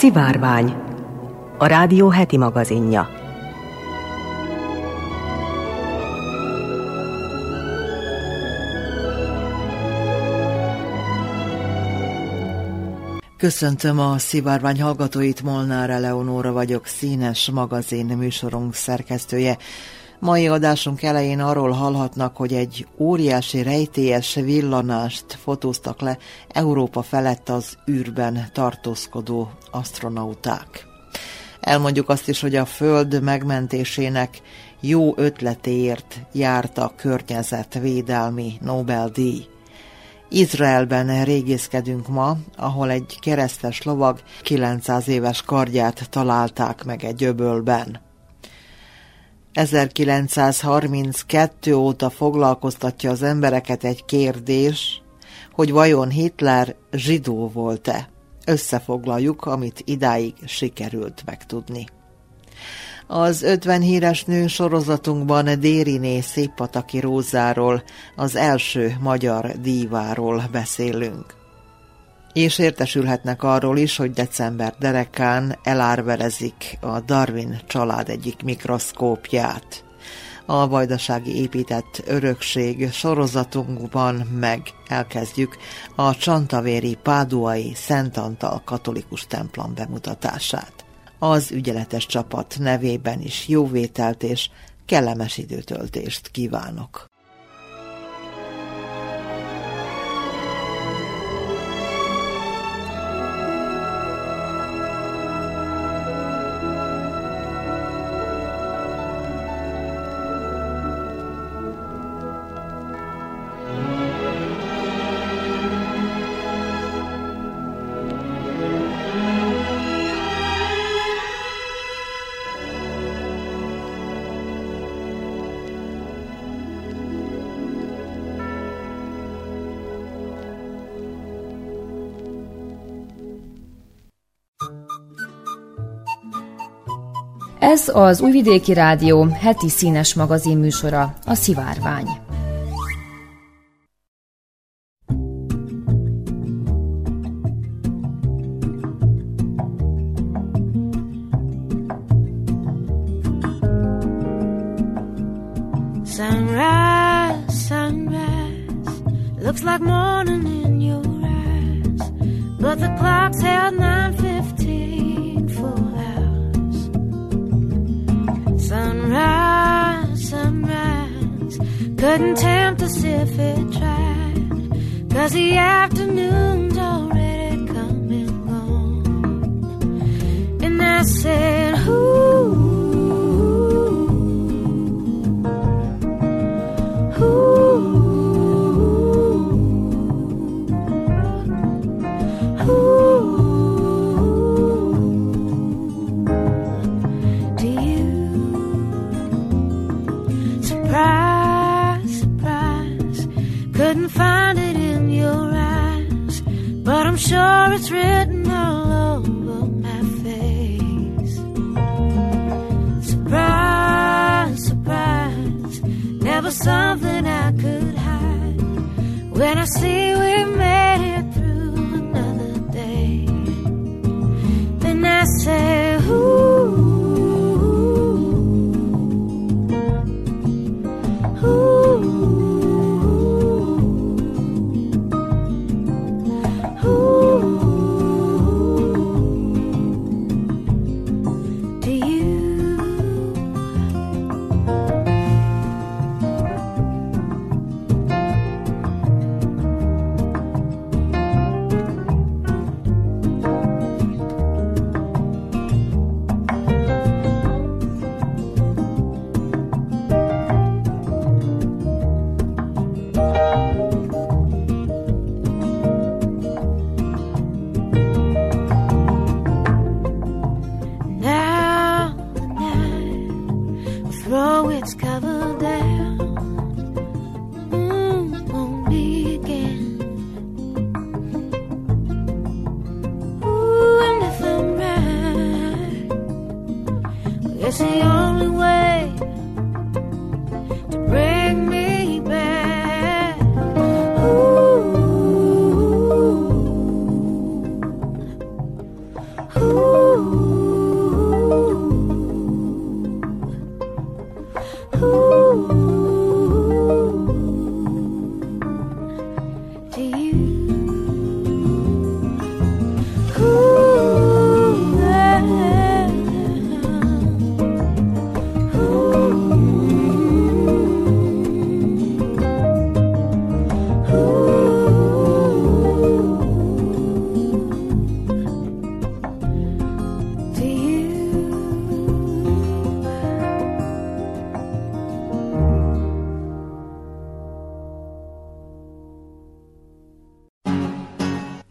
Szivárvány, a rádió heti magazinja. Köszöntöm a Szivárvány hallgatóit, Molnár Eleonóra vagyok, színes magazin műsorunk szerkesztője. Mai adásunk elején arról hallhatnak, hogy egy óriási rejtélyes villanást fotóztak le Európa felett az űrben tartózkodó astronauták. Elmondjuk azt is, hogy a Föld megmentésének jó ötletéért járt a környezetvédelmi Nobel-díj. Izraelben régészkedünk ma, ahol egy keresztes lovag 900 éves kardját találták meg egy öbölben. 1932 óta foglalkoztatja az embereket egy kérdés, hogy vajon Hitler zsidó volt-e. Összefoglaljuk, amit idáig sikerült megtudni. Az 50 híres nő sorozatunkban Dériné Széppataki Rózáról, az első magyar díváról beszélünk. És értesülhetnek arról is, hogy december derekán elárverezik a Darwin család egyik mikroszkópját. A vajdasági épített örökség sorozatunkban meg elkezdjük a Csantavéri Páduai Szent Antal katolikus templom bemutatását. Az ügyeletes csapat nevében is jóvételt és kellemes időtöltést kívánok. Ez az Újvidéki Rádió heti színes magazin műsora, a Szivárvány.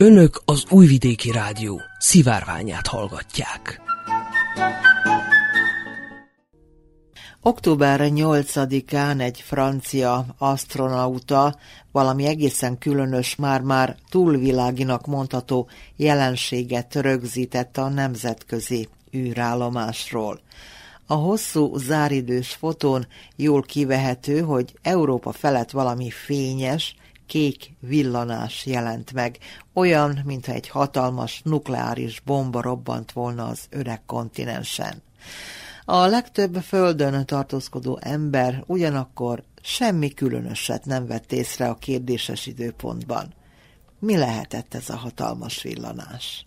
Önök az Újvidéki Rádió szivárványát hallgatják. Október 8-án egy francia astronauta valami egészen különös, már-már túlviláginak mondható jelenséget rögzített a nemzetközi űrállomásról. A hosszú záridős fotón jól kivehető, hogy Európa felett valami fényes, kék villanás jelent meg, olyan, mintha egy hatalmas nukleáris bomba robbant volna az öreg kontinensen. A legtöbb földön tartózkodó ember ugyanakkor semmi különöset nem vett észre a kérdéses időpontban. Mi lehetett ez a hatalmas villanás?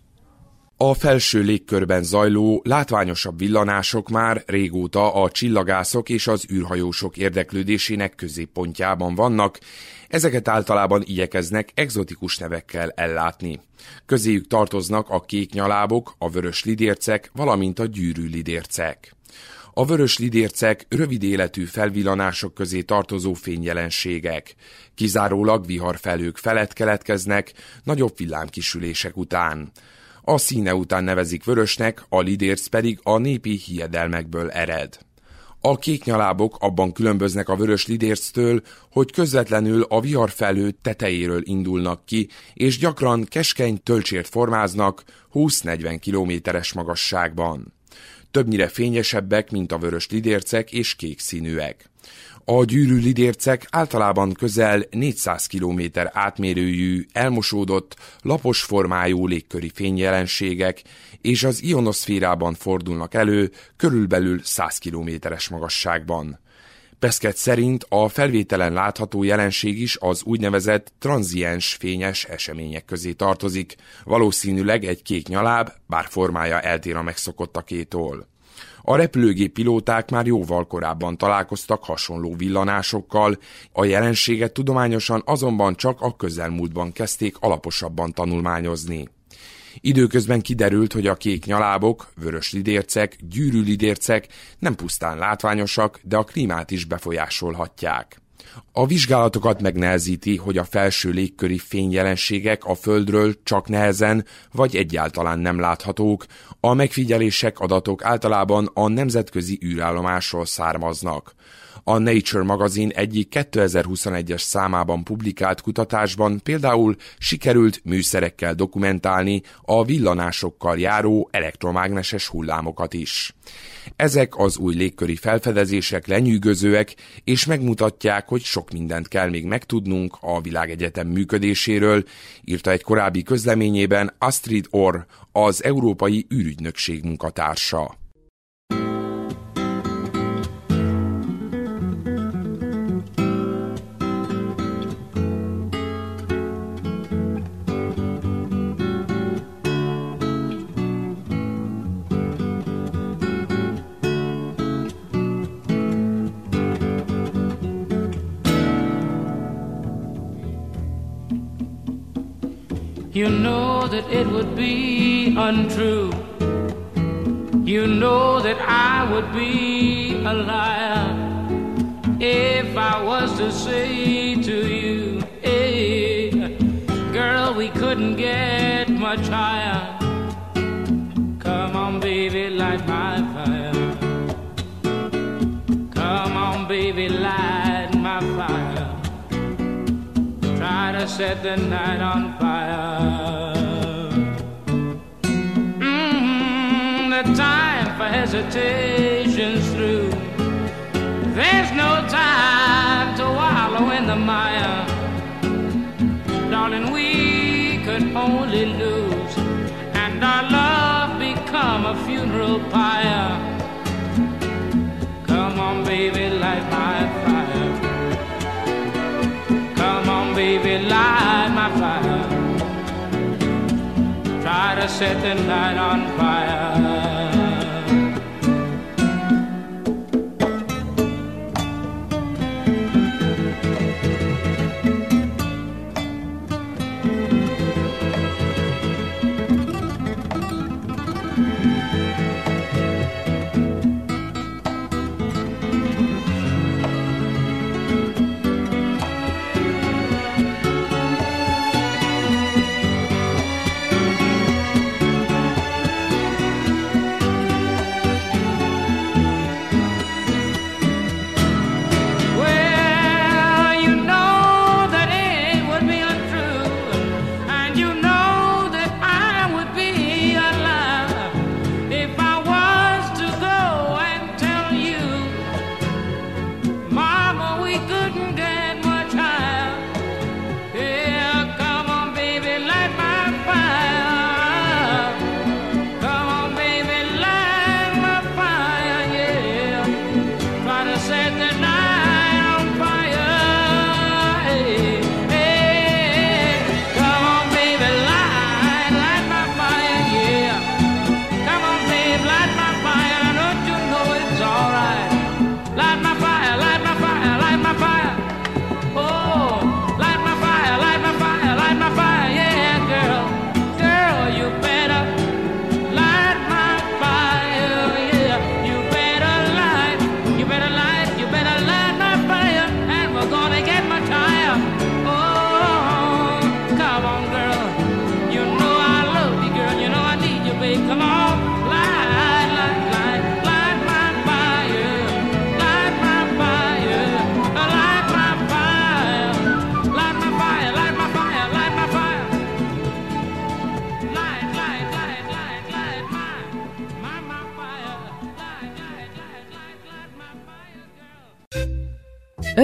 A felső légkörben zajló, látványosabb villanások már régóta a csillagászok és az űrhajósok érdeklődésének középpontjában vannak, ezeket általában igyekeznek egzotikus nevekkel ellátni. Közéjük tartoznak a kék nyalábok, a vörös lidércek, valamint a gyűrű lidércek. A vörös lidércek rövid életű felvillanások közé tartozó fényjelenségek. Kizárólag viharfelők felett keletkeznek, nagyobb villámkisülések után. A színe után nevezik vörösnek, a lidérc pedig a népi hiedelmekből ered. A kéknyalábok abban különböznek a vörös lidérctől, hogy közvetlenül a viharfelő tetejéről indulnak ki, és gyakran keskeny tölcsért formáznak 20-40 kilométeres magasságban. Többnyire fényesebbek, mint a vörös lidércek és kék színűek. A gyűrű lidércek általában közel 400 km átmérőjű, elmosódott, lapos formájú légköri fényjelenségek, és az ionoszférában fordulnak elő körülbelül 100 kilométeres magasságban. Peszket szerint a felvételen látható jelenség is az úgynevezett tranziens fényes események közé tartozik, valószínűleg egy kék nyaláb, bár formája eltér a megszokottakétól. A repülőgép pilóták már jóval korábban találkoztak hasonló villanásokkal, a jelenséget tudományosan azonban csak a közelmúltban kezdték alaposabban tanulmányozni. Időközben kiderült, hogy a kék nyalábok, vörös lidércek, gyűrű lidércek nem pusztán látványosak, de a klímát is befolyásolhatják. A vizsgálatokat megnehezíti, hogy a felső légköri fényjelenségek a Földről csak nehezen vagy egyáltalán nem láthatók, a megfigyelések adatok általában a nemzetközi űrállomásról származnak. A Nature magazin egyik 2021-es számában publikált kutatásban például sikerült műszerekkel dokumentálni a villanásokkal járó elektromágneses hullámokat is. Ezek az új légköri felfedezések lenyűgözőek, és megmutatják, hogy sok mindent kell még megtudnunk a világegyetem működéséről, írta egy korábbi közleményében Astrid Orr, az Európai űrügynökség munkatársa. Be untrue. You know that I would be a liar if I was to say to you, hey, girl, we couldn't get much higher. Come on, baby, light my fire. Come on, baby, light my fire. Try to set the night on fire. Hesitation's through. There's no time to wallow in the mire. Darling, we could only lose, and our love become a funeral pyre. Come on, baby, light my fire. Come on, baby, light my fire. Try to set the night on fire.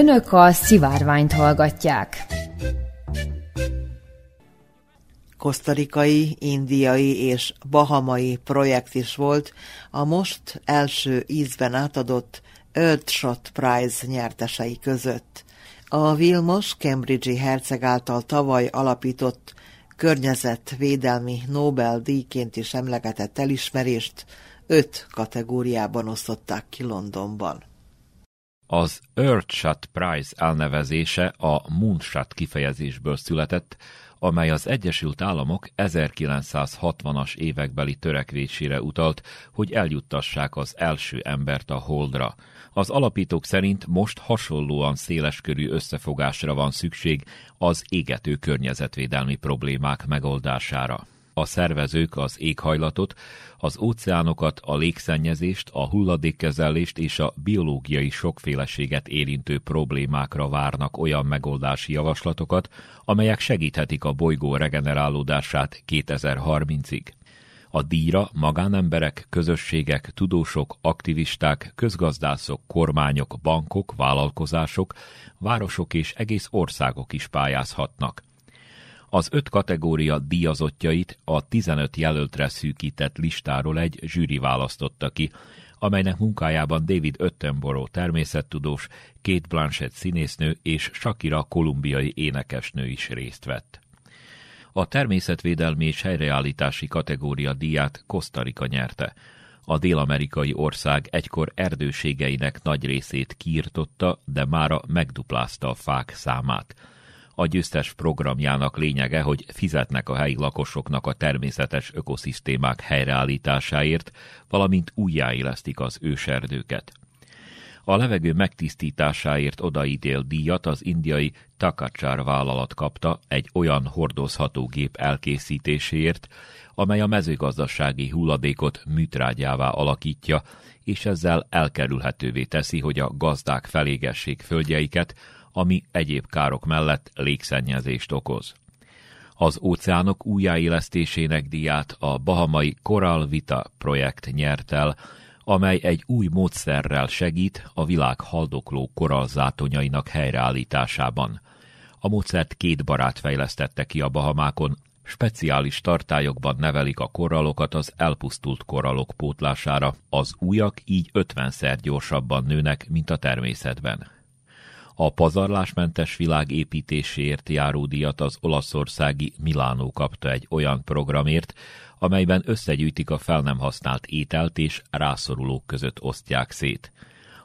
Önök a szivárványt hallgatják. kosztarikai, indiai és bahamai projekt is volt a most első ízben átadott Earthshot Prize nyertesei között. A Vilmos Cambridge-i herceg által tavaly alapított környezetvédelmi Nobel-díjként is emlegetett elismerést öt kategóriában osztották ki Londonban. Az Earthshot Prize elnevezése a Moonshot kifejezésből született, amely az Egyesült Államok 1960-as évekbeli törekvésére utalt, hogy eljuttassák az első embert a Holdra. Az alapítók szerint most hasonlóan széleskörű összefogásra van szükség az égető környezetvédelmi problémák megoldására. A szervezők az éghajlatot, az óceánokat, a légszennyezést, a hulladékkezelést és a biológiai sokféleséget érintő problémákra várnak olyan megoldási javaslatokat, amelyek segíthetik a bolygó regenerálódását 2030-ig. A díjra magánemberek, közösségek, tudósok, aktivisták, közgazdászok, kormányok, bankok, vállalkozások, városok és egész országok is pályázhatnak. Az öt kategória díjazottjait a 15 jelöltre szűkített listáról egy zsűri választotta ki, amelynek munkájában David Attenborough természettudós, Kate Blanchett színésznő és Shakira kolumbiai énekesnő is részt vett. A természetvédelmi és helyreállítási kategória díját Kosztarika nyerte. A dél-amerikai ország egykor erdőségeinek nagy részét kiirtotta, de mára megduplázta a fák számát. A győztes programjának lényege, hogy fizetnek a helyi lakosoknak a természetes ökoszisztémák helyreállításáért, valamint újjáélesztik az őserdőket. A levegő megtisztításáért odaítél díjat az indiai Takachar vállalat kapta egy olyan hordozható gép elkészítéséért, amely a mezőgazdasági hulladékot műtrágyává alakítja, és ezzel elkerülhetővé teszi, hogy a gazdák felégessék földjeiket, ami egyéb károk mellett légszennyezést okoz. Az óceánok újjáélesztésének díját a bahamai Coral Vita projekt nyert el, amely egy új módszerrel segít a világ haldokló korallzátonyainak helyreállításában. A módszert két barát fejlesztette ki a Bahamákon, speciális tartályokban nevelik a korallokat az elpusztult korallok pótlására, az újak így ötvenszer gyorsabban nőnek, mint a természetben. A pazarlásmentes világ építéséért járó díjat az olaszországi Milánó kapta egy olyan programért, amelyben összegyűjtik a fel nem használt ételt és rászorulók között osztják szét.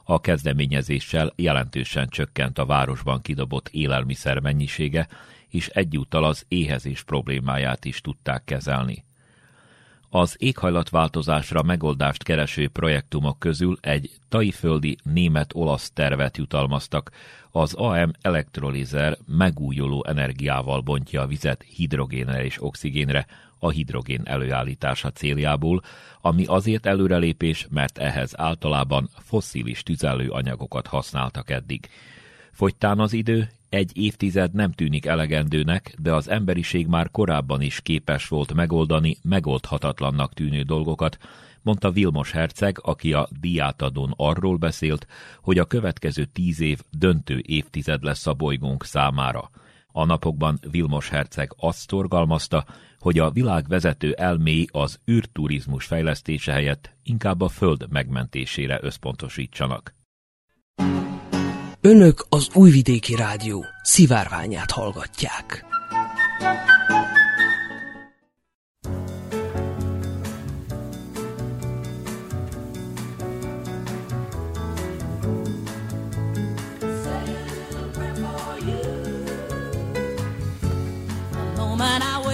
A kezdeményezéssel jelentősen csökkent a városban kidobott élelmiszer mennyisége, és egyúttal az éhezés problémáját is tudták kezelni. Az éghajlatváltozásra megoldást kereső projektumok közül egy taiföldi német-olasz tervet jutalmaztak. Az AM elektrolizer megújuló energiával bontja a vizet hidrogénre és oxigénre a hidrogén előállítása céljából, ami azért előrelépés, mert ehhez általában fosszilis tüzelőanyagokat használtak eddig. Fogytán az idő, egy évtized nem tűnik elegendőnek, de az emberiség már korábban is képes volt megoldani megoldhatatlannak tűnő dolgokat, mondta Vilmos Herceg, aki a diátadón arról beszélt, hogy a következő tíz év döntő évtized lesz a bolygónk számára. A napokban Vilmos Herceg azt szorgalmazta, hogy a világ vezető elméi az űrturizmus fejlesztése helyett inkább a föld megmentésére összpontosítsanak. Önök az Újvidéki Rádió szivárványát hallgatják. one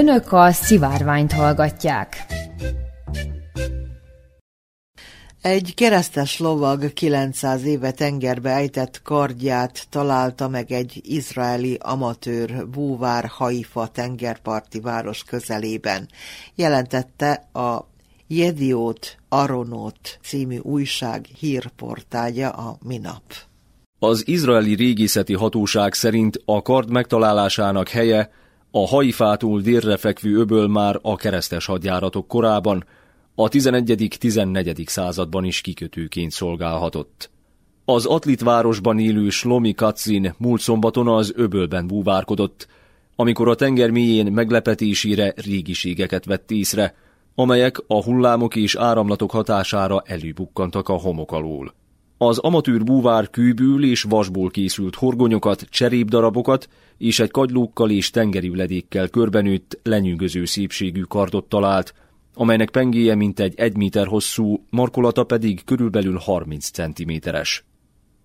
Önök a szivárványt hallgatják. Egy keresztes lovag 900 éve tengerbe ejtett kardját találta meg egy izraeli amatőr búvár Haifa tengerparti város közelében. Jelentette a Jediót Aronot című újság hírportálja a minap. Az izraeli régészeti hatóság szerint a kard megtalálásának helye a Haifától délre fekvő öböl már a keresztes hadjáratok korában, a 11.-14. században is kikötőként szolgálhatott. Az Atlit városban élő Slomi Kacin múlt szombaton az öbölben búvárkodott, amikor a tenger mélyén meglepetésére régiségeket vett észre, amelyek a hullámok és áramlatok hatására előbukkantak a homok alól. Az amatőr búvár kőből és vasból készült horgonyokat, cserépdarabokat és egy kagylókkal és tengeri üledékkel körbenőtt, lenyűgöző szépségű kardot talált, amelynek pengéje mintegy egy méter hosszú, markolata pedig körülbelül 30 centiméteres.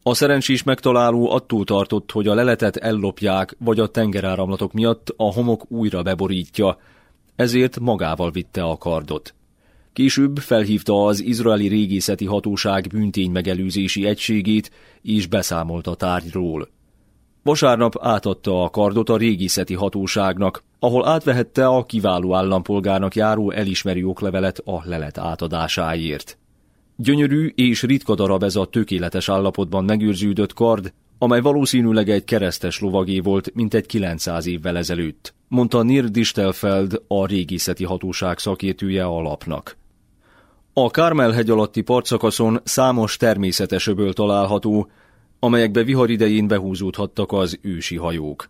A szerencsés megtaláló attól tartott, hogy a leletet ellopják, vagy a tengeráramlatok miatt a homok újra beborítja, ezért magával vitte a kardot. Később felhívta az izraeli régészeti hatóság bűntény megelőzési egységét, és beszámolt a tárgyról. Vasárnap átadta a kardot a régészeti hatóságnak, ahol átvehette a kiváló állampolgárnak járó elismerő oklevelet a lelet átadásáért. Gyönyörű és ritka darab ez a tökéletes állapotban megőrződött kard, amely valószínűleg egy keresztes lovagé volt, mint egy 900 évvel ezelőtt, mondta Nir Distelfeld, a régészeti hatóság szakértője a lapnak. A Kármelhegy alatti partszakaszon számos természetes öböl található, amelyekbe vihar idején behúzódhattak az ősi hajók.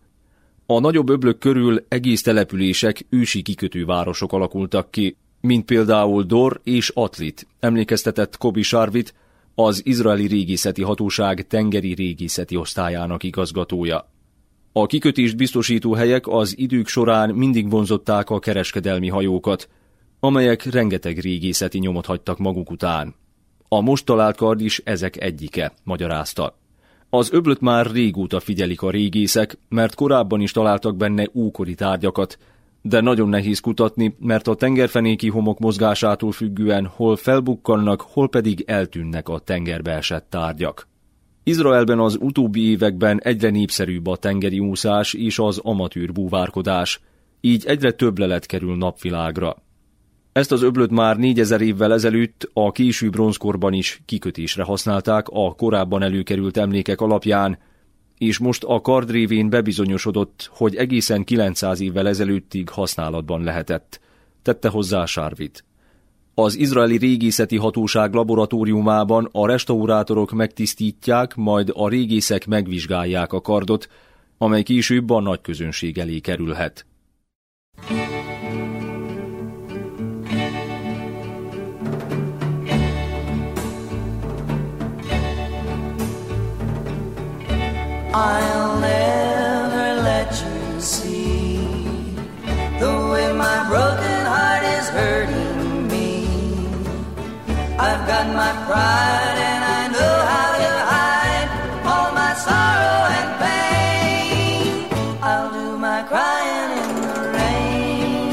A nagyobb öblök körül egész települések ősi kikötővárosok alakultak ki, mint például Dor és Atlit, emlékeztetett Kobi Sarvit, az izraeli régészeti hatóság tengeri régészeti osztályának igazgatója. A kikötést biztosító helyek az idők során mindig vonzották a kereskedelmi hajókat, amelyek rengeteg régészeti nyomot hagytak maguk után. A most talált kard is ezek egyike, magyarázta. Az öblöt már régóta figyelik a régészek, mert korábban is találtak benne ókori tárgyakat, de nagyon nehéz kutatni, mert a tengerfenéki homok mozgásától függően hol felbukkannak, hol pedig eltűnnek a tengerbe esett tárgyak. Izraelben az utóbbi években egyre népszerűbb a tengeri úszás és az amatőr búvárkodás, így egyre több lelet kerül napvilágra. Ezt az öblöt már négyezer évvel ezelőtt a késő bronzkorban is kikötésre használták a korábban előkerült emlékek alapján, és most a kard révén bebizonyosodott, hogy egészen 900 évvel ezelőttig használatban lehetett, tette hozzá Sárvit. Az izraeli régészeti hatóság laboratóriumában a restaurátorok megtisztítják, majd a régészek megvizsgálják a kardot, amely később a nagy közönség elé kerülhet. I'll never let you see the way my broken heart is hurting me. I've got my pride and I know how to hide all my sorrow and pain. I'll do my crying in the rain.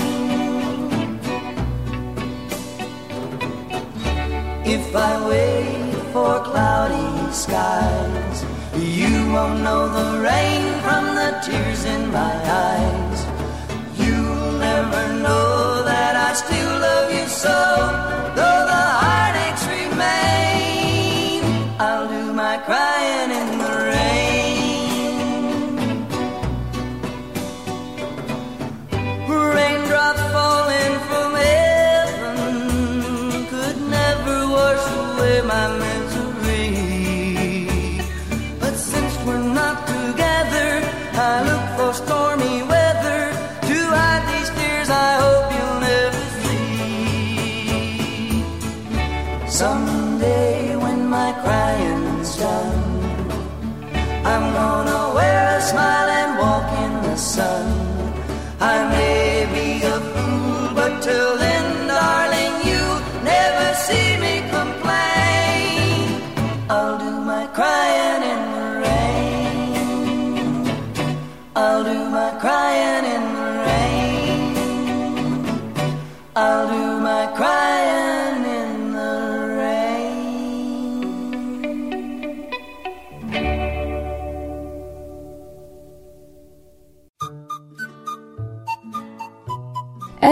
If I wait for cloudy skies won't know the rain from the tears in my eyes. You'll never know that I still love you so,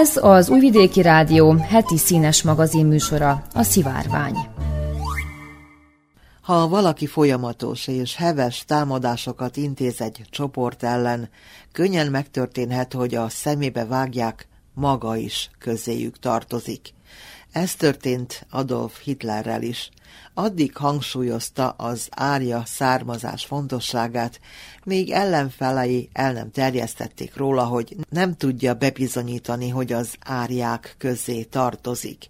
Ez az Újvidéki Rádió heti színes magazin műsora, a Szivárvány. Ha valaki folyamatos és heves támadásokat intéz egy csoport ellen, könnyen megtörténhet, hogy a szemébe vágják, maga is közéjük tartozik. Ez történt Adolf Hitlerrel is. Addig hangsúlyozta az árja származás fontosságát, még ellenfelei el nem terjesztették róla, hogy nem tudja bebizonyítani, hogy az árják közé tartozik.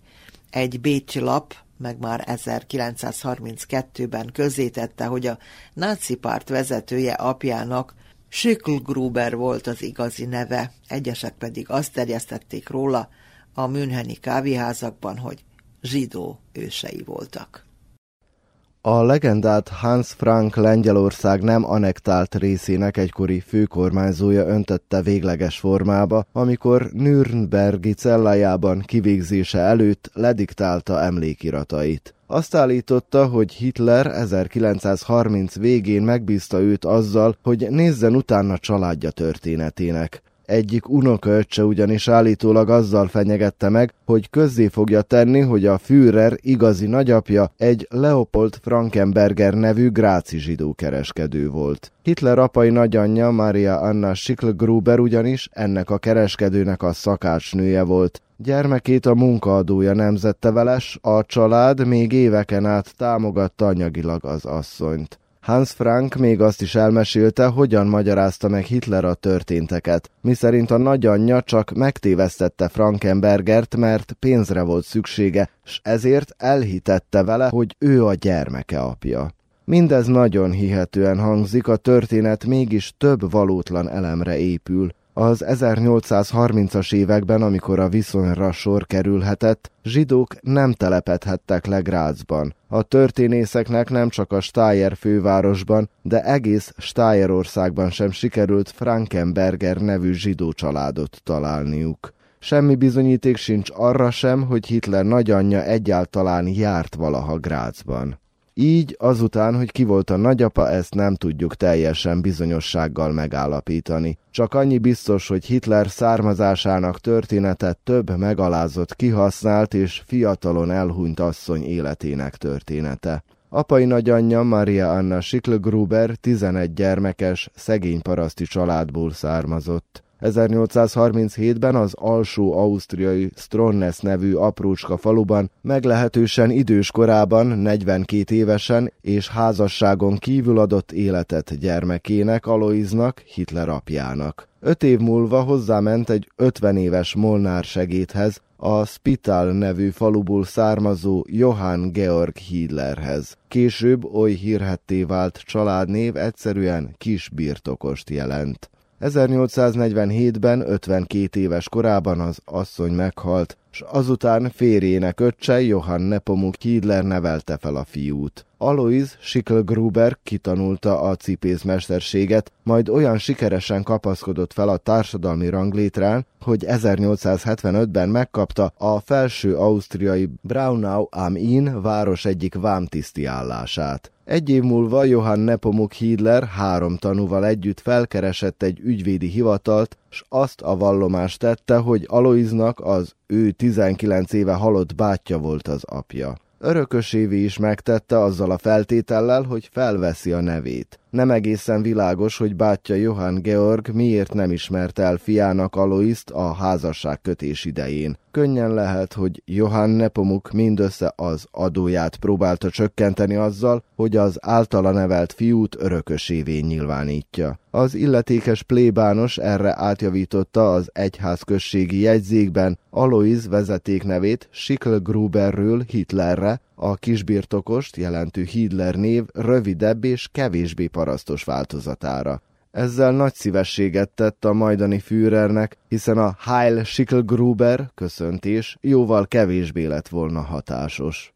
Egy bécsi lap, meg már 1932-ben közzétette, hogy a náci párt vezetője apjának Schicklgruber volt az igazi neve, egyesek pedig azt terjesztették róla a Müncheni kávéházakban, hogy zsidó ősei voltak. A legendát Hans Frank Lengyelország nem anektált részének egykori főkormányzója öntette végleges formába, amikor Nürnbergi cellájában kivégzése előtt lediktálta emlékiratait. Azt állította, hogy Hitler 1930 végén megbízta őt azzal, hogy nézzen utána családja történetének. Egyik unokaöccse ugyanis állítólag azzal fenyegette meg, hogy közzé fogja tenni, hogy a Führer igazi nagyapja egy Leopold Frankenberger nevű gráci zsidó kereskedő volt. Hitler apai nagyanyja Maria Anna Schicklgruber ugyanis ennek a kereskedőnek a szakácsnője volt. Gyermekét a munkaadója nemzette veles, a család még éveken át támogatta anyagilag az asszonyt. Hans Frank még azt is elmesélte, hogyan magyarázta meg Hitler a történteket, miszerint a nagyanyja csak megtévesztette Frankenbergert, mert pénzre volt szüksége, s ezért elhitette vele, hogy ő a gyermeke apja. Mindez nagyon hihetően hangzik, a történet mégis több valótlan elemre épül. Az 1830-as években, amikor a viszonyra sor kerülhetett, zsidók nem telepedhettek le Grácsban. A történészeknek nem csak a Stájer fővárosban, de egész Stájerországban sem sikerült Frankenberger nevű zsidó családot találniuk. Semmi bizonyíték sincs arra sem, hogy Hitler nagyanyja egyáltalán járt valaha Grácsban. Így azután, hogy ki volt a nagyapa, ezt nem tudjuk teljesen bizonyossággal megállapítani. Csak annyi biztos, hogy Hitler származásának története több megalázott, kihasznált és fiatalon elhunyt asszony életének története. Apai nagyanyja Maria Anna Schicklgruber 11 gyermekes, szegény paraszti családból származott. 1837-ben az alsó ausztriai Stronnes nevű aprócska faluban meglehetősen idős korában, 42 évesen és házasságon kívül adott életet gyermekének, Aloiznak, Hitler apjának. Öt év múlva hozzáment egy 50 éves Molnár segédhez, a Spital nevű faluból származó Johann Georg Hitlerhez. Később oly hírhetté vált családnév egyszerűen kisbirtokost jelent. 1847-ben 52 éves korában az asszony meghalt, s azután férjének öccse Johann Nepomuk Hitler nevelte fel a fiút. Alois Schicklgruber kitanulta a cipészmesterséget, majd olyan sikeresen kapaszkodott fel a társadalmi ranglétrán, hogy 1875-ben megkapta a felső ausztriai Braunau am Inn város egyik vámtiszti állását. Egy év múlva Johann Nepomuk Hitler három tanúval együtt felkeresett egy ügyvédi hivatalt, s azt a vallomást tette, hogy Aloiznak az ő 19 éve halott bátyja volt az apja. Örökösévi is megtette azzal a feltétellel, hogy felveszi a nevét. Nem egészen világos, hogy bátyja Johann Georg miért nem ismert el fiának Aloiszt a házasság kötés idején. Könnyen lehet, hogy Johann Nepomuk mindössze az adóját próbálta csökkenteni azzal, hogy az általa nevelt fiút örökösévé nyilvánítja. Az illetékes plébános erre átjavította az egyházközségi jegyzékben Alois vezetéknevét Schicklgruberről Hitlerre, a kisbirtokost jelentő Hitler név rövidebb és kevésbé parasztos változatára. Ezzel nagy szívességet tett a majdani Führernek, hiszen a Heil Schicklgruber köszöntés jóval kevésbé lett volna hatásos.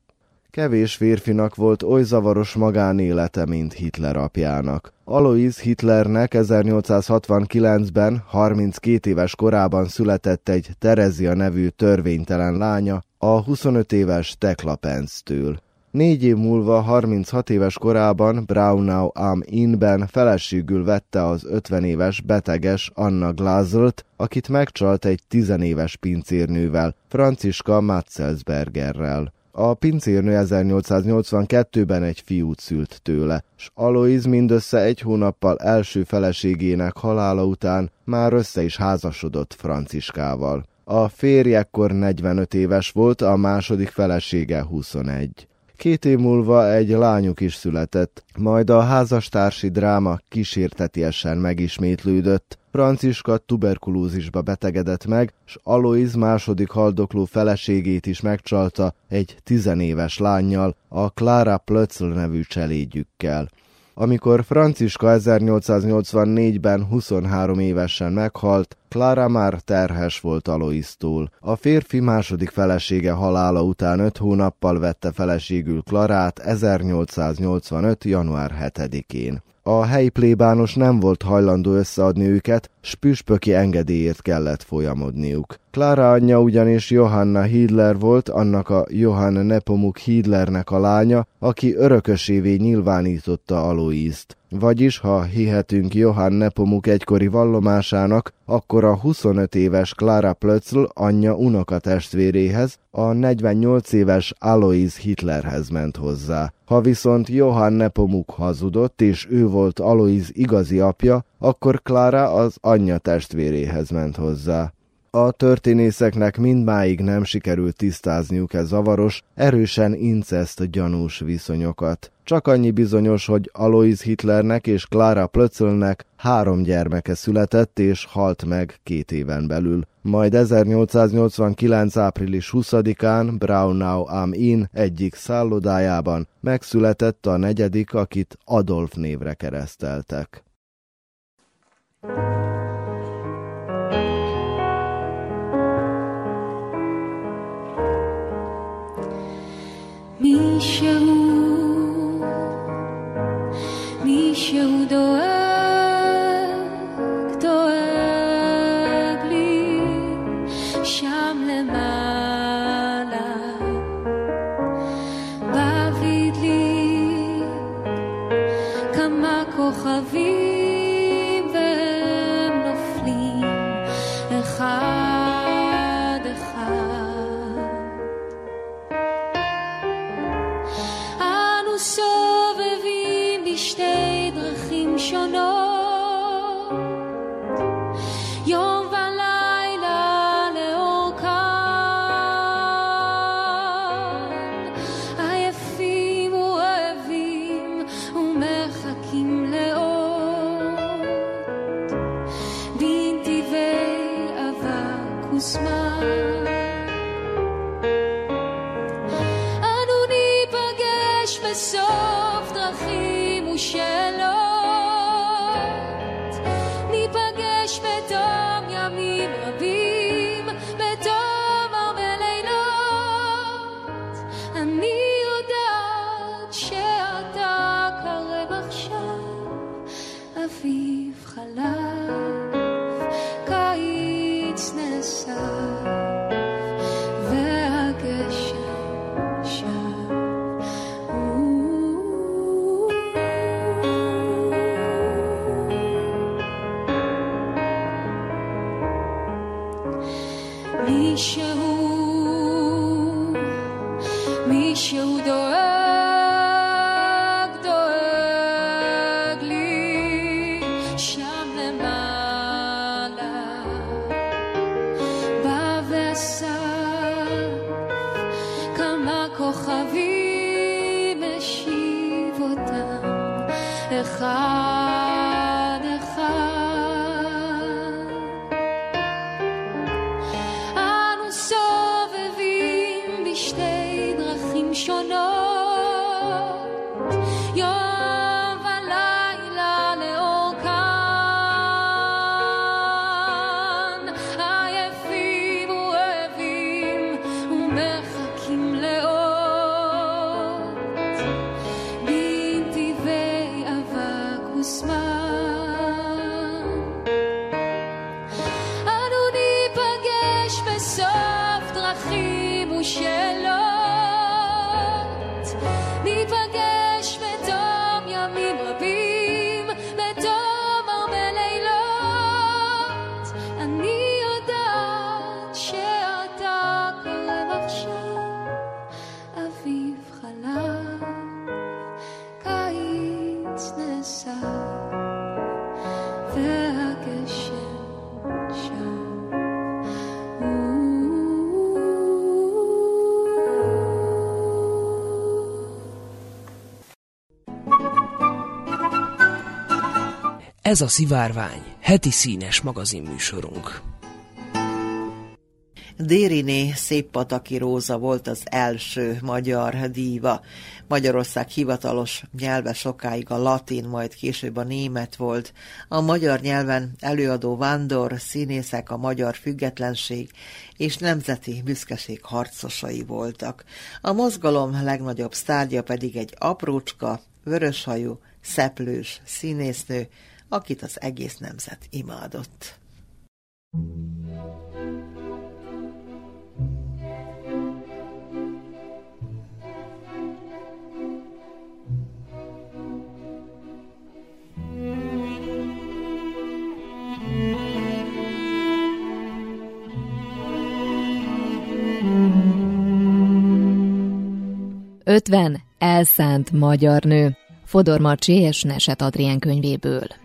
Kevés férfinak volt oly zavaros magánélete, mint Hitler apjának. Alois Hitlernek 1869-ben, 32 éves korában született egy Terezia nevű törvénytelen lánya, a 25 éves Tekla Pence-től. Négy év múlva, 36 éves korában Braunau am Innben feleségül vette az 50 éves beteges Anna Glazelt, akit megcsalt egy tizenéves pincérnővel, Franciska Matzelsbergerrel. A pincérnő 1882-ben egy fiút szült tőle, s Alois mindössze egy hónappal első feleségének halála után már össze is házasodott Franciskával. A férj ekkor 45 éves volt, a második felesége 21. Két év múlva egy lányuk is született, majd a házastársi dráma kísértetiesen megismétlődött. Franciska tuberkulózisba betegedett meg, s Alois második haldokló feleségét is megcsalta egy tizenéves lányjal, a Clara Plötzl nevű cselédjükkel. Amikor Franciska 1884-ben 23 évesen meghalt, Clara már terhes volt Aloisztól. A férfi második felesége halála után öt hónappal vette feleségül Klarát 1885. január 7-én. A helyi plébános nem volt hajlandó összeadni őket, s püspöki engedélyért kellett folyamodniuk. Klára anyja ugyanis Johanna Hidler volt, annak a Johann Nepomuk Hidlernek a lánya, aki örökösévé nyilvánította Aloízt. Vagyis, ha hihetünk Johann Nepomuk egykori vallomásának, akkor a 25 éves Clara Plötzl anyja unokatestvéréhez, a 48 éves Alois Hitlerhez ment hozzá. Ha viszont Johann Nepomuk hazudott, és ő volt Alois igazi apja, akkor Clara az anyja testvéréhez ment hozzá. A történészeknek mindmáig nem sikerült tisztázniuk e zavaros, erősen incest gyanús viszonyokat. Csak annyi bizonyos, hogy Alois Hitlernek és Clara Plötzölnek három gyermeke született és halt meg két éven belül. Majd 1889. április 20-án Braunau am Inn egyik szállodájában megszületett a negyedik, akit Adolf névre kereszteltek. 你想，你想有多爱。emotional Ez a Szivárvány, heti színes magazinműsorunk. Dériné Széppataki Róza volt az első magyar díva. Magyarország hivatalos nyelve sokáig a latin, majd később a német volt. A magyar nyelven előadó vándor, színészek a magyar függetlenség és nemzeti büszkeség harcosai voltak. A mozgalom legnagyobb sztárja pedig egy aprócska, vöröshajú, szeplős színésznő, akit az egész nemzet imádott. Ötven elszánt magyar nő. Fodor Marcsi és Neset Adrien könyvéből.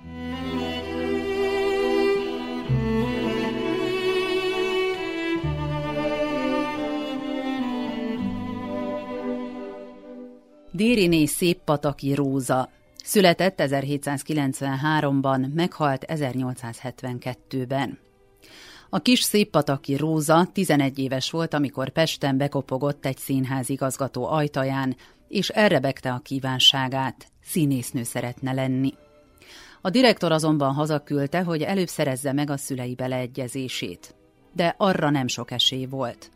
'Dériné Széppataki Róza. Született 1793-ban, meghalt 1872-ben. A kis Széppataki Róza 11 éves volt, amikor Pesten bekopogott egy színház igazgató ajtaján, és elrebegte a kívánságát, színésznő szeretne lenni. A direktor azonban hazaküldte, hogy előbb szerezze meg a szülei beleegyezését. De arra nem sok esély volt.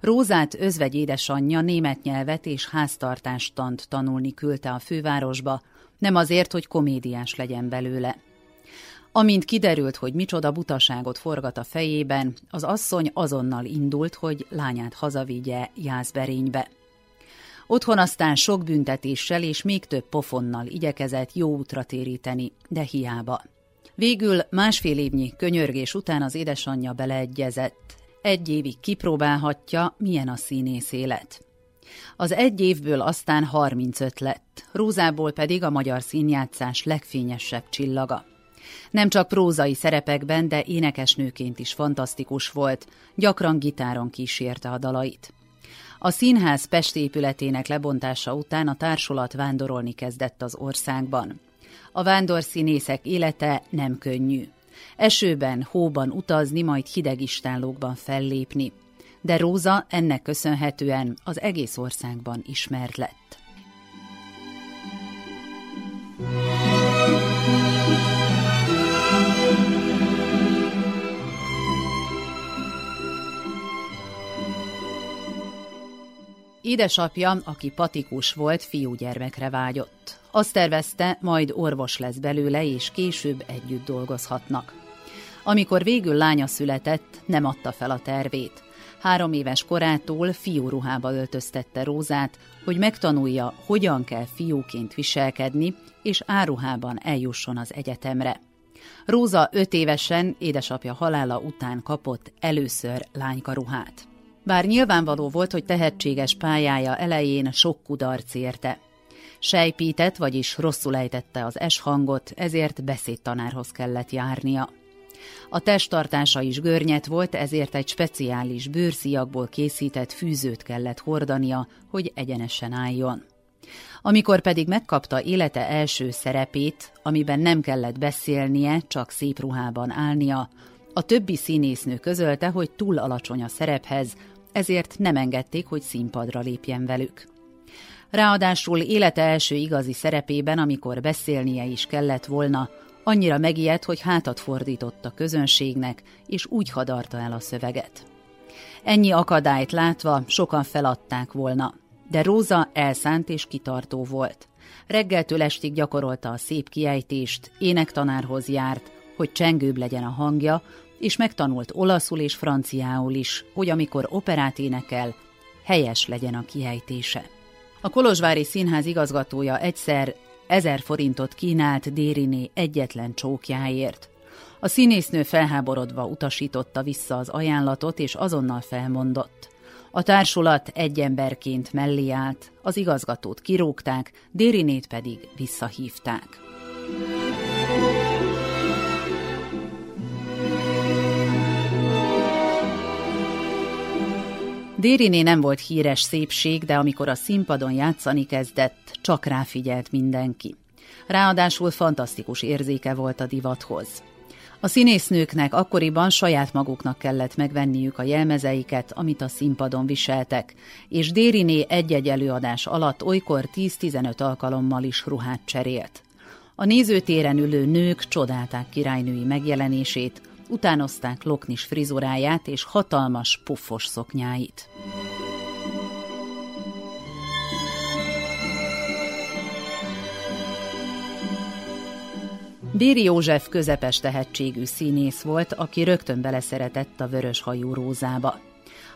Rózát özvegy édesanyja német nyelvet és háztartástant tanulni küldte a fővárosba, nem azért, hogy komédiás legyen belőle. Amint kiderült, hogy micsoda butaságot forgat a fejében, az asszony azonnal indult, hogy lányát hazavigye Jászberénybe. Otthon aztán sok büntetéssel és még több pofonnal igyekezett jó útra téríteni, de hiába. Végül másfél évnyi könyörgés után az édesanyja beleegyezett, egy évig kipróbálhatja, milyen a színész élet. Az egy évből aztán 35 lett, Rózából pedig a magyar színjátszás legfényesebb csillaga. Nem csak prózai szerepekben, de énekesnőként is fantasztikus volt, gyakran gitáron kísérte a dalait. A színház Pest épületének lebontása után a társulat vándorolni kezdett az országban. A vándorszínészek élete nem könnyű esőben, hóban utazni, majd hideg istállókban fellépni. De Róza ennek köszönhetően az egész országban ismert lett. Édesapja, aki patikus volt, fiúgyermekre vágyott. Azt tervezte, majd orvos lesz belőle, és később együtt dolgozhatnak. Amikor végül lánya született, nem adta fel a tervét. Három éves korától fiúruhába öltöztette Rózát, hogy megtanulja, hogyan kell fiúként viselkedni, és áruhában eljusson az egyetemre. Róza öt évesen édesapja halála után kapott először lánykaruhát. Bár nyilvánvaló volt, hogy tehetséges pályája elején sok kudarc érte. Sejpített, vagyis rosszul ejtette az S hangot, ezért beszédtanárhoz kellett járnia. A testtartása is görnyet volt, ezért egy speciális bőrsziakból készített fűzőt kellett hordania, hogy egyenesen álljon. Amikor pedig megkapta élete első szerepét, amiben nem kellett beszélnie, csak szép ruhában állnia, a többi színésznő közölte, hogy túl alacsony a szerephez, ezért nem engedték, hogy színpadra lépjen velük. Ráadásul élete első igazi szerepében, amikor beszélnie is kellett volna, Annyira megijedt, hogy hátat fordított a közönségnek, és úgy hadarta el a szöveget. Ennyi akadályt látva sokan feladták volna, de Róza elszánt és kitartó volt. Reggeltől estig gyakorolta a szép kiejtést, énektanárhoz járt, hogy csengőbb legyen a hangja, és megtanult olaszul és franciául is, hogy amikor operát énekel, helyes legyen a kiejtése. A Kolozsvári Színház igazgatója egyszer ezer forintot kínált Dériné egyetlen csókjáért. A színésznő felháborodva utasította vissza az ajánlatot, és azonnal felmondott. A társulat egy emberként mellé állt, az igazgatót kirúgták, Dérinét pedig visszahívták. Dériné nem volt híres szépség, de amikor a színpadon játszani kezdett, csak ráfigyelt mindenki. Ráadásul fantasztikus érzéke volt a divathoz. A színésznőknek akkoriban saját maguknak kellett megvenniük a jelmezeiket, amit a színpadon viseltek, és Dériné egy-egy előadás alatt olykor 10-15 alkalommal is ruhát cserélt. A nézőtéren ülő nők csodálták királynői megjelenését, utánozták loknis frizuráját és hatalmas puffos szoknyáit. Béri József közepes tehetségű színész volt, aki rögtön beleszeretett a vörös hajú rózába.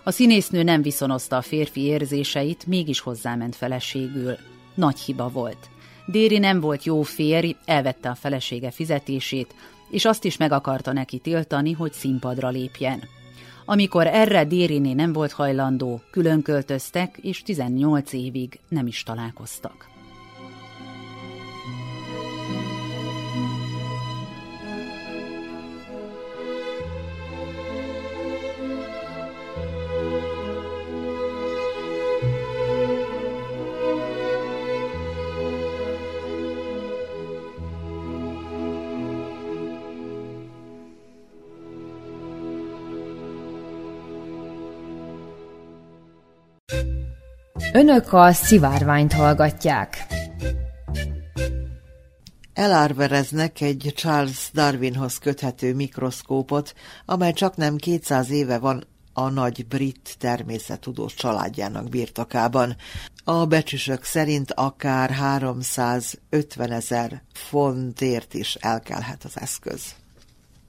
A színésznő nem viszonozta a férfi érzéseit, mégis hozzáment feleségül. Nagy hiba volt. Déri nem volt jó férj, elvette a felesége fizetését, és azt is meg akarta neki tiltani, hogy színpadra lépjen. Amikor erre Dériné nem volt hajlandó, külön költöztek, és 18 évig nem is találkoztak. Önök a szivárványt hallgatják. Elárvereznek egy Charles Darwinhoz köthető mikroszkópot, amely csak nem 200 éve van a nagy brit természettudós családjának birtokában. A becsüsök szerint akár 350 ezer fontért is elkelhet az eszköz.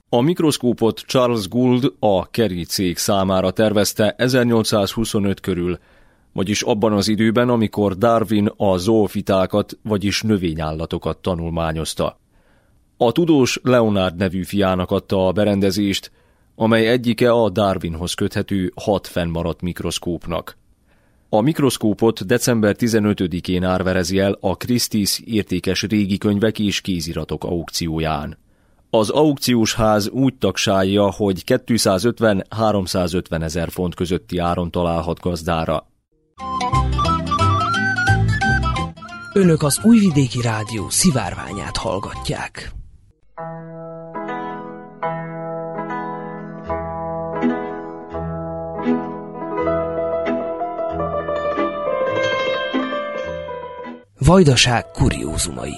A mikroszkópot Charles Gould a Kerry cég számára tervezte 1825 körül, vagyis abban az időben, amikor Darwin a zoofitákat, vagyis növényállatokat tanulmányozta. A tudós Leonard nevű fiának adta a berendezést, amely egyike a Darwinhoz köthető hat fennmaradt mikroszkópnak. A mikroszkópot december 15-én árverezi el a Christie's értékes régi könyvek és kéziratok aukcióján. Az aukciós ház úgy tagsálja, hogy 250-350 ezer font közötti áron találhat gazdára. Önök az Újvidéki Rádió szivárványát hallgatják. Vajdaság kuriózumai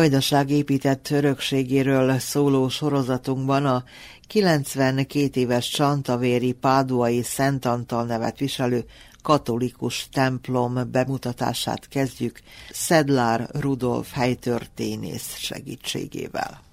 Vajdaság épített örökségéről szóló sorozatunkban a 92 éves Csantavéri Páduai Szent Antal nevet viselő katolikus templom bemutatását kezdjük Szedlár Rudolf helytörténész segítségével.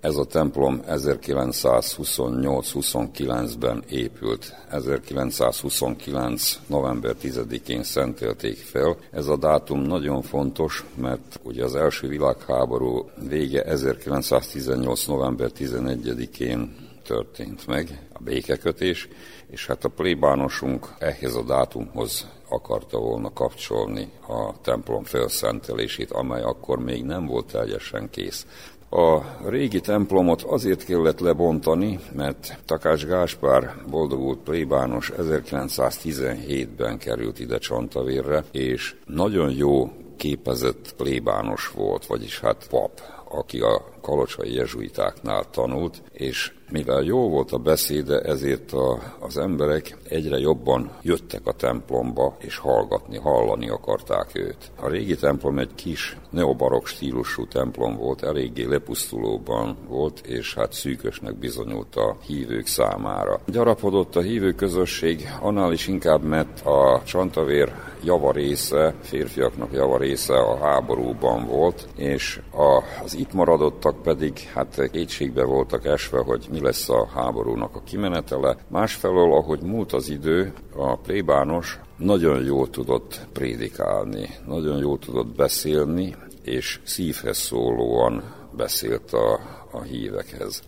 Ez a templom 1928-29-ben épült. 1929. november 10-én szentelték fel. Ez a dátum nagyon fontos, mert ugye az első világháború vége 1918. november 11-én történt meg, a békekötés, és hát a plébánosunk ehhez a dátumhoz akarta volna kapcsolni a templom felszentelését, amely akkor még nem volt teljesen kész. A régi templomot azért kellett lebontani, mert Takás Gáspár boldogult plébános 1917-ben került ide Csantavérre, és nagyon jó képezett plébános volt, vagyis hát pap, aki a kalocsai jezsuitáknál tanult, és mivel jó volt a beszéde, ezért a, az emberek egyre jobban jöttek a templomba, és hallgatni, hallani akarták őt. A régi templom egy kis neobarok stílusú templom volt, eléggé lepusztulóban volt, és hát szűkösnek bizonyult a hívők számára. Gyarapodott a hívő közösség, annál is inkább, mert a csantavér javarésze, férfiaknak javarésze a háborúban volt, és a, az itt maradottak pedig hát kétségbe voltak esve, hogy mi lesz a háborúnak a kimenetele. Másfelől, ahogy múlt az idő, a plébános nagyon jól tudott prédikálni, nagyon jól tudott beszélni, és szívhez szólóan beszélt a, a hívekhez.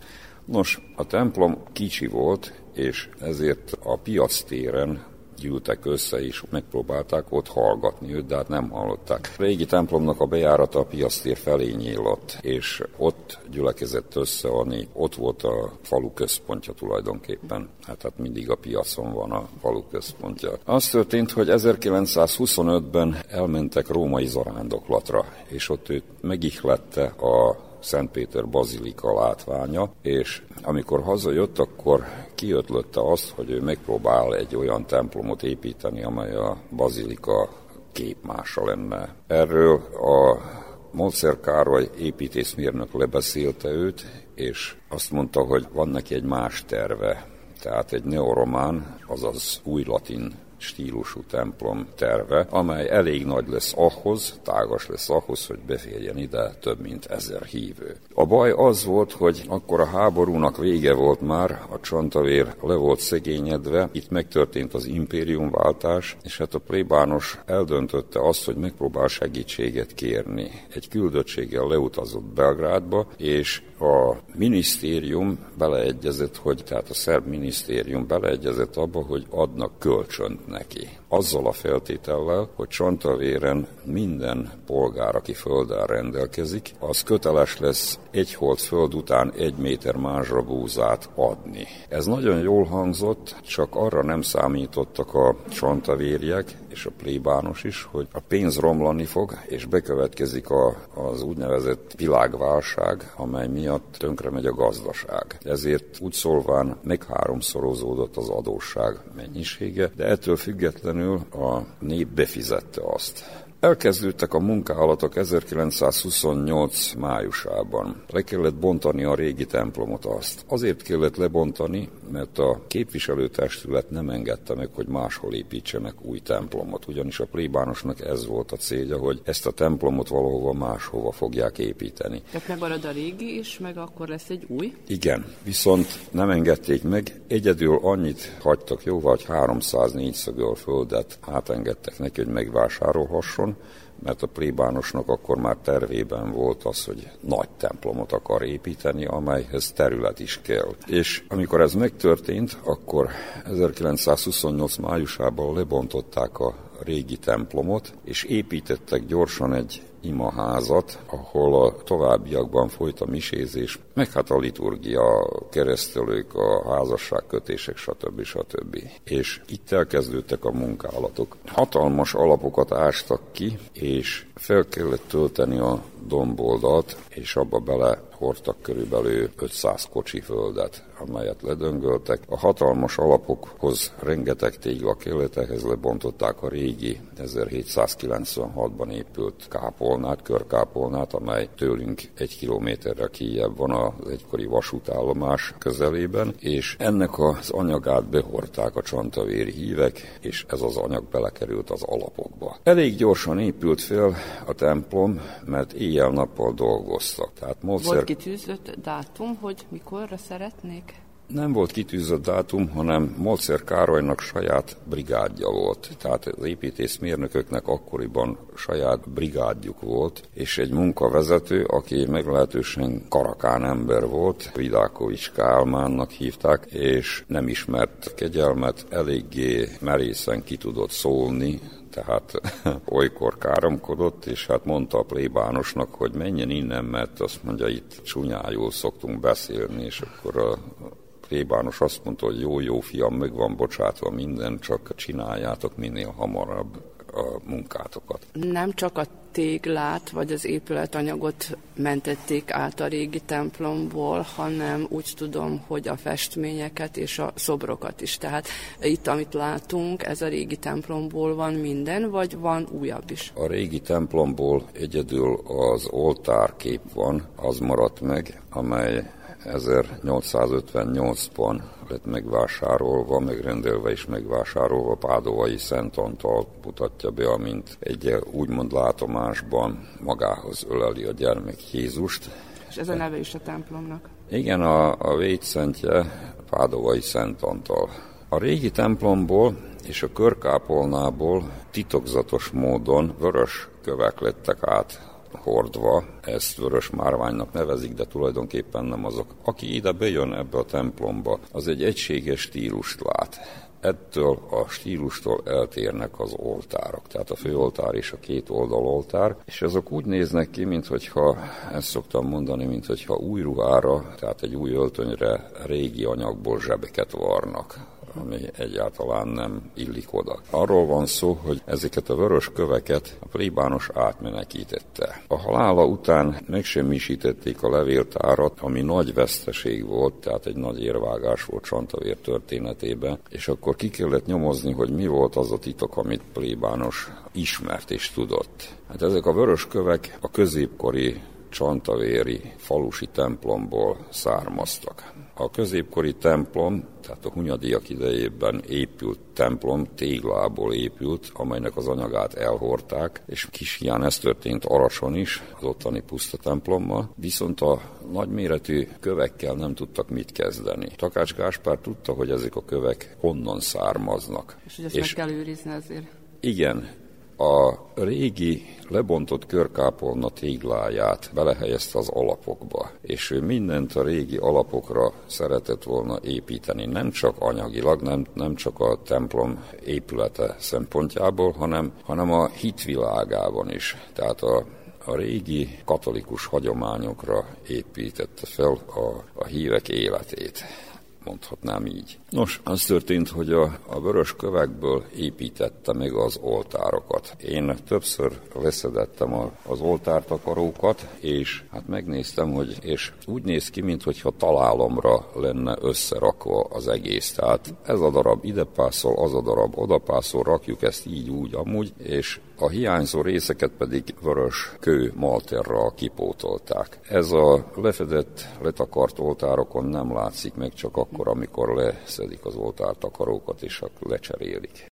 Nos, a templom kicsi volt, és ezért a piac téren gyűltek össze, és megpróbálták ott hallgatni őt, de hát nem hallották. A régi templomnak a bejárata a piasztér felé nyílott, és ott gyülekezett össze, ami ott volt a falu központja tulajdonképpen. Hát, hát mindig a piacon van a falu központja. Az történt, hogy 1925-ben elmentek római zarándoklatra, és ott őt megihlette a Szent Péter bazilika látványa, és amikor hazajött, akkor kiötlötte azt, hogy ő megpróbál egy olyan templomot építeni, amely a bazilika képmása lenne. Erről a Molszer Károly építészmérnök lebeszélte őt, és azt mondta, hogy van neki egy más terve, tehát egy neoromán, azaz új latin stílusú templom terve, amely elég nagy lesz ahhoz, tágas lesz ahhoz, hogy beférjen ide több mint ezer hívő. A baj az volt, hogy akkor a háborúnak vége volt már, a csantavér le volt szegényedve, itt megtörtént az impériumváltás, és hát a plébános eldöntötte azt, hogy megpróbál segítséget kérni. Egy küldöttséggel leutazott Belgrádba, és a minisztérium beleegyezett, hogy tehát a szerb minisztérium beleegyezett abba, hogy adnak kölcsönt neki. Azzal a feltétellel, hogy Csantavéren minden polgár, aki földdel rendelkezik, az köteles lesz egy holt föld után egy méter mázsra búzát adni. Ez nagyon jól hangzott, csak arra nem számítottak a csantavérjek és a plébános is, hogy a pénz romlani fog, és bekövetkezik a, az úgynevezett világválság, amely miatt tönkre megy a gazdaság. Ezért úgy szólván megháromszorozódott az adósság mennyisége, de ettől függetlenül a nép befizette azt. Elkezdődtek a munkálatok 1928 májusában. Le kellett bontani a régi templomot azt. Azért kellett lebontani, mert a képviselőtestület nem engedte meg, hogy máshol építsenek új templomot. Ugyanis a plébánosnak ez volt a célja, hogy ezt a templomot valahova máshova fogják építeni. Tehát megmarad a régi is, meg akkor lesz egy új? Igen, viszont nem engedték meg. Egyedül annyit hagytak jóvá, hogy 304 szögöl földet átengedtek neki, hogy megvásárolhasson, mert a plébánosnak akkor már tervében volt az, hogy nagy templomot akar építeni, amelyhez terület is kell. És amikor ez megtörtént, akkor 1928 májusában lebontották a régi templomot, és építettek gyorsan egy imaházat, ahol a továbbiakban folyt a misézés, meg hát a liturgia, a keresztelők, a házasságkötések, stb. stb. És itt elkezdődtek a munkálatok. Hatalmas alapokat ástak ki, és fel kellett tölteni a domboldalt, és abba bele hordtak körülbelül 500 kocsi földet, amelyet ledöngöltek. A hatalmas alapokhoz rengeteg tégla kellett, ehhez lebontották a régi 1796-ban épült kápolnát, körkápolnát, amely tőlünk egy kilométerre kijebb van az egykori vasútállomás közelében, és ennek az anyagát behordták a csantavéri hívek, és ez az anyag belekerült az alapokba. Elég gyorsan épült fel a templom, mert éjjel-nappal dolgoztak. Tehát Mozart... Volt kitűzött dátum, hogy mikorra szeretnék? nem volt kitűzött dátum, hanem Molcer Károlynak saját brigádja volt. Tehát az építészmérnököknek akkoriban saját brigádjuk volt, és egy munkavezető, aki meglehetősen karakán ember volt, Vidákovics Kálmánnak hívták, és nem ismert kegyelmet, eléggé merészen ki tudott szólni, tehát olykor káromkodott, és hát mondta a plébánosnak, hogy menjen innen, mert azt mondja, itt csúnyájul szoktunk beszélni, és akkor a plébános azt mondta, hogy jó, jó fiam, meg van bocsátva minden, csak csináljátok minél hamarabb a munkátokat. Nem csak a téglát vagy az épületanyagot mentették át a régi templomból, hanem úgy tudom, hogy a festményeket és a szobrokat is. Tehát itt, amit látunk, ez a régi templomból van minden, vagy van újabb is? A régi templomból egyedül az oltárkép van, az maradt meg, amely 1858-ban lett megvásárolva, megrendelve és megvásárolva Pádovai Szent Antal mutatja be, amint egy úgymond látomásban magához öleli a gyermek Jézust. És ez a neve is a templomnak? Igen, a, a védszentje Pádovai Szent Antal. A régi templomból és a körkápolnából titokzatos módon vörös kövek lettek át hordva, ezt vörös márványnak nevezik, de tulajdonképpen nem azok. Aki ide bejön ebbe a templomba, az egy egységes stílust lát ettől a stílustól eltérnek az oltárok. Tehát a főoltár és a két oldaloltár, és azok úgy néznek ki, mintha, ezt szoktam mondani, mintha új ruhára, tehát egy új öltönyre régi anyagból zsebeket varnak ami egyáltalán nem illik oda. Arról van szó, hogy ezeket a vörös köveket a plébános átmenekítette. A halála után megsemmisítették a levéltárat, ami nagy veszteség volt, tehát egy nagy érvágás volt Csantavér történetében, és akkor ki kellett nyomozni, hogy mi volt az a titok, amit plébános ismert és tudott. Hát ezek a vörös kövek a középkori csantavéri falusi templomból származtak. A középkori templom, tehát a hunyadiak idejében épült templom téglából épült, amelynek az anyagát elhordták, és kis hián ez történt Arason is, az ottani puszta templommal, viszont a nagyméretű kövekkel nem tudtak mit kezdeni. Takács Gáspár tudta, hogy ezek a kövek honnan származnak. És hogy ezt és meg kell őrizni azért. Igen, a régi lebontott körkápolna tégláját belehelyezte az alapokba, és ő mindent a régi alapokra szeretett volna építeni, nem csak anyagilag, nem, nem csak a templom épülete szempontjából, hanem, hanem a hitvilágában is. Tehát a a régi katolikus hagyományokra építette fel a, a hívek életét mondhatnám így. Nos, az történt, hogy a, a vörös kövekből építette meg az oltárokat. Én többször leszedettem a, az oltártakarókat, és hát megnéztem, hogy és úgy néz ki, mintha találomra lenne összerakva az egész. Tehát ez a darab ide pászol, az a darab oda pászol, rakjuk ezt így, úgy, amúgy, és a hiányzó részeket pedig vörös kő malterral kipótolták. Ez a lefedett, letakart oltárokon nem látszik meg csak akkor, amikor leszedik az oltártakarókat és lecserélik.